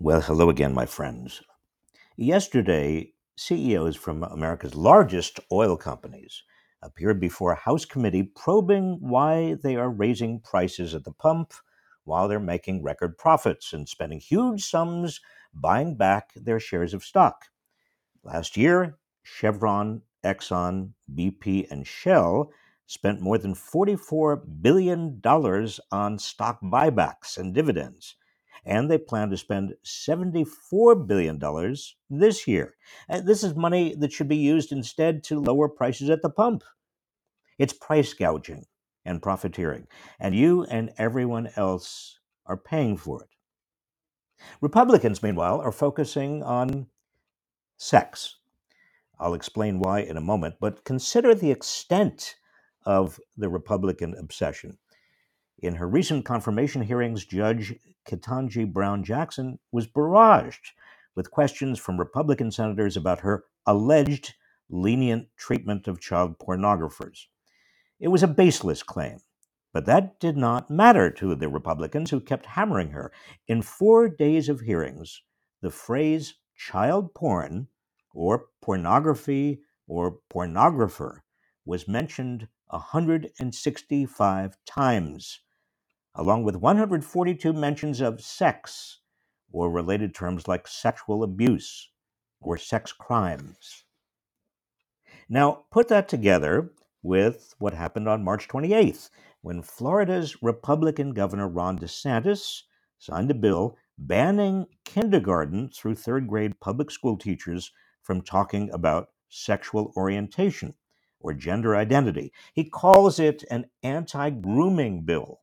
Well, hello again, my friends. Yesterday, CEOs from America's largest oil companies appeared before a House committee probing why they are raising prices at the pump while they're making record profits and spending huge sums buying back their shares of stock. Last year, Chevron, Exxon, BP, and Shell spent more than $44 billion on stock buybacks and dividends. And they plan to spend $74 billion this year. This is money that should be used instead to lower prices at the pump. It's price gouging and profiteering. And you and everyone else are paying for it. Republicans, meanwhile, are focusing on sex I'll explain why in a moment, but consider the extent of the Republican obsession. In her recent confirmation hearings, Judge Ketanji Brown Jackson was barraged with questions from Republican senators about her alleged lenient treatment of child pornographers. It was a baseless claim, but that did not matter to the Republicans who kept hammering her. In four days of hearings, the phrase child porn or pornography or pornographer was mentioned 165 times, along with 142 mentions of sex or related terms like sexual abuse or sex crimes. Now, put that together with what happened on March 28th when Florida's Republican Governor Ron DeSantis signed a bill banning kindergarten through third grade public school teachers from talking about sexual orientation or gender identity. He calls it an anti grooming bill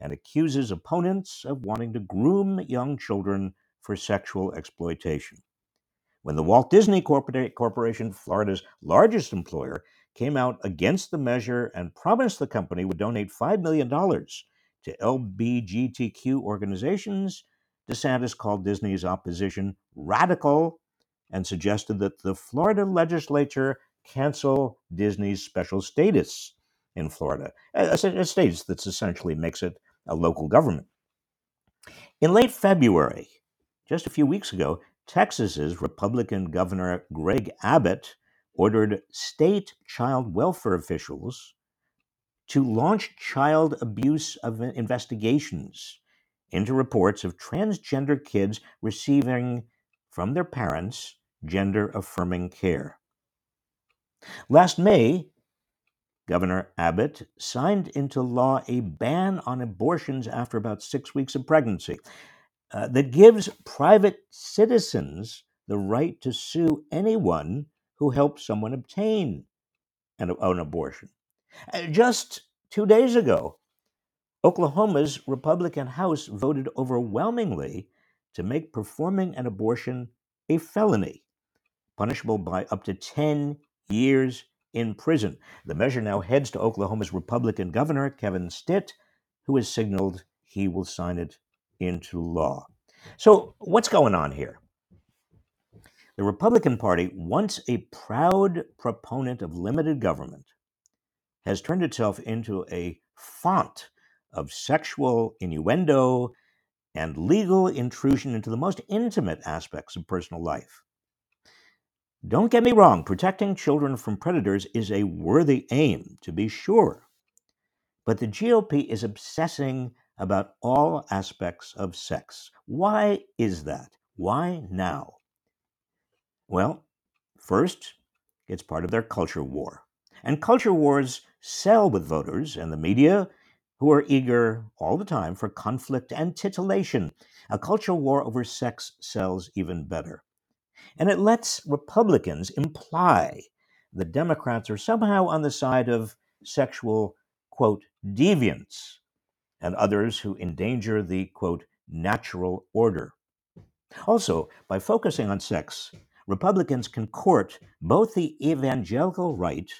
and accuses opponents of wanting to groom young children for sexual exploitation. When the Walt Disney Corporation, Florida's largest employer, came out against the measure and promised the company would donate $5 million to LBGTQ organizations, DeSantis called Disney's opposition radical and suggested that the Florida legislature cancel Disney's special status in Florida, a, a status that essentially makes it a local government. In late February, just a few weeks ago, Texas's Republican Governor Greg Abbott ordered state child welfare officials to launch child abuse uh, investigations into reports of transgender kids receiving from their parents gender affirming care. Last May, Governor Abbott signed into law a ban on abortions after about six weeks of pregnancy uh, that gives private citizens the right to sue anyone who helps someone obtain an, an abortion. Uh, Just two days ago, Oklahoma's Republican House voted overwhelmingly to make performing an abortion a felony, punishable by up to 10 years in prison. The measure now heads to Oklahoma's Republican governor, Kevin Stitt, who has signaled he will sign it into law. So, what's going on here? The Republican Party, once a proud proponent of limited government, has turned itself into a font of sexual innuendo and legal intrusion into the most intimate aspects of personal life. Don't get me wrong, protecting children from predators is a worthy aim, to be sure. But the GOP is obsessing about all aspects of sex. Why is that? Why now? Well, first, it's part of their culture war. And culture wars sell with voters and the media who are eager all the time for conflict and titillation. A culture war over sex sells even better. And it lets Republicans imply the Democrats are somehow on the side of sexual, quote, deviants and others who endanger the, quote, natural order. Also, by focusing on sex, Republicans can court both the evangelical right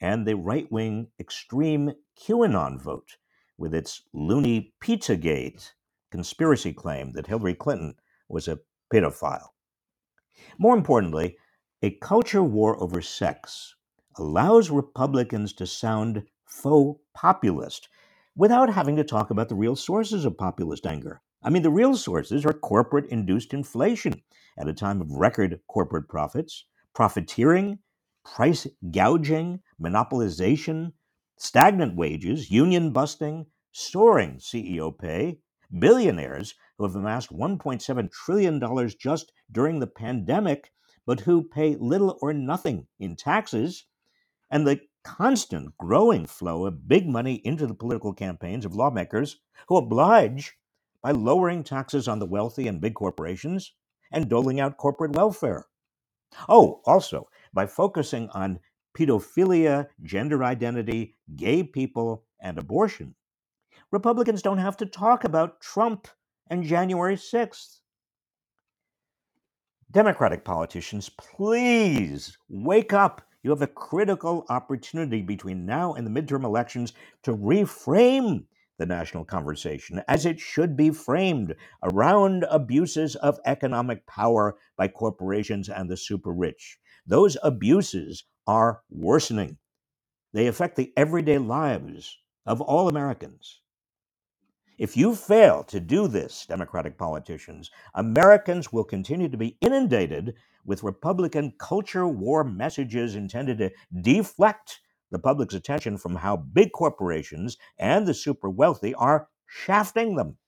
and the right wing extreme QAnon vote with its loony Pizzagate conspiracy claim that Hillary Clinton was a pedophile. More importantly, a culture war over sex allows Republicans to sound faux populist without having to talk about the real sources of populist anger. I mean, the real sources are corporate induced inflation at a time of record corporate profits, profiteering, price gouging, monopolization, stagnant wages, union busting, soaring CEO pay, billionaires who have amassed $1.7 trillion just during the pandemic, but who pay little or nothing in taxes, and the constant growing flow of big money into the political campaigns of lawmakers who oblige by lowering taxes on the wealthy and big corporations and doling out corporate welfare. Oh, also by focusing on pedophilia, gender identity, gay people, and abortion, Republicans don't have to talk about Trump and January 6th. Democratic politicians, please wake up. You have a critical opportunity between now and the midterm elections to reframe the national conversation as it should be framed around abuses of economic power by corporations and the super rich. Those abuses are worsening, they affect the everyday lives of all Americans. If you fail to do this, Democratic politicians, Americans will continue to be inundated with Republican culture war messages intended to deflect the public's attention from how big corporations and the super wealthy are shafting them.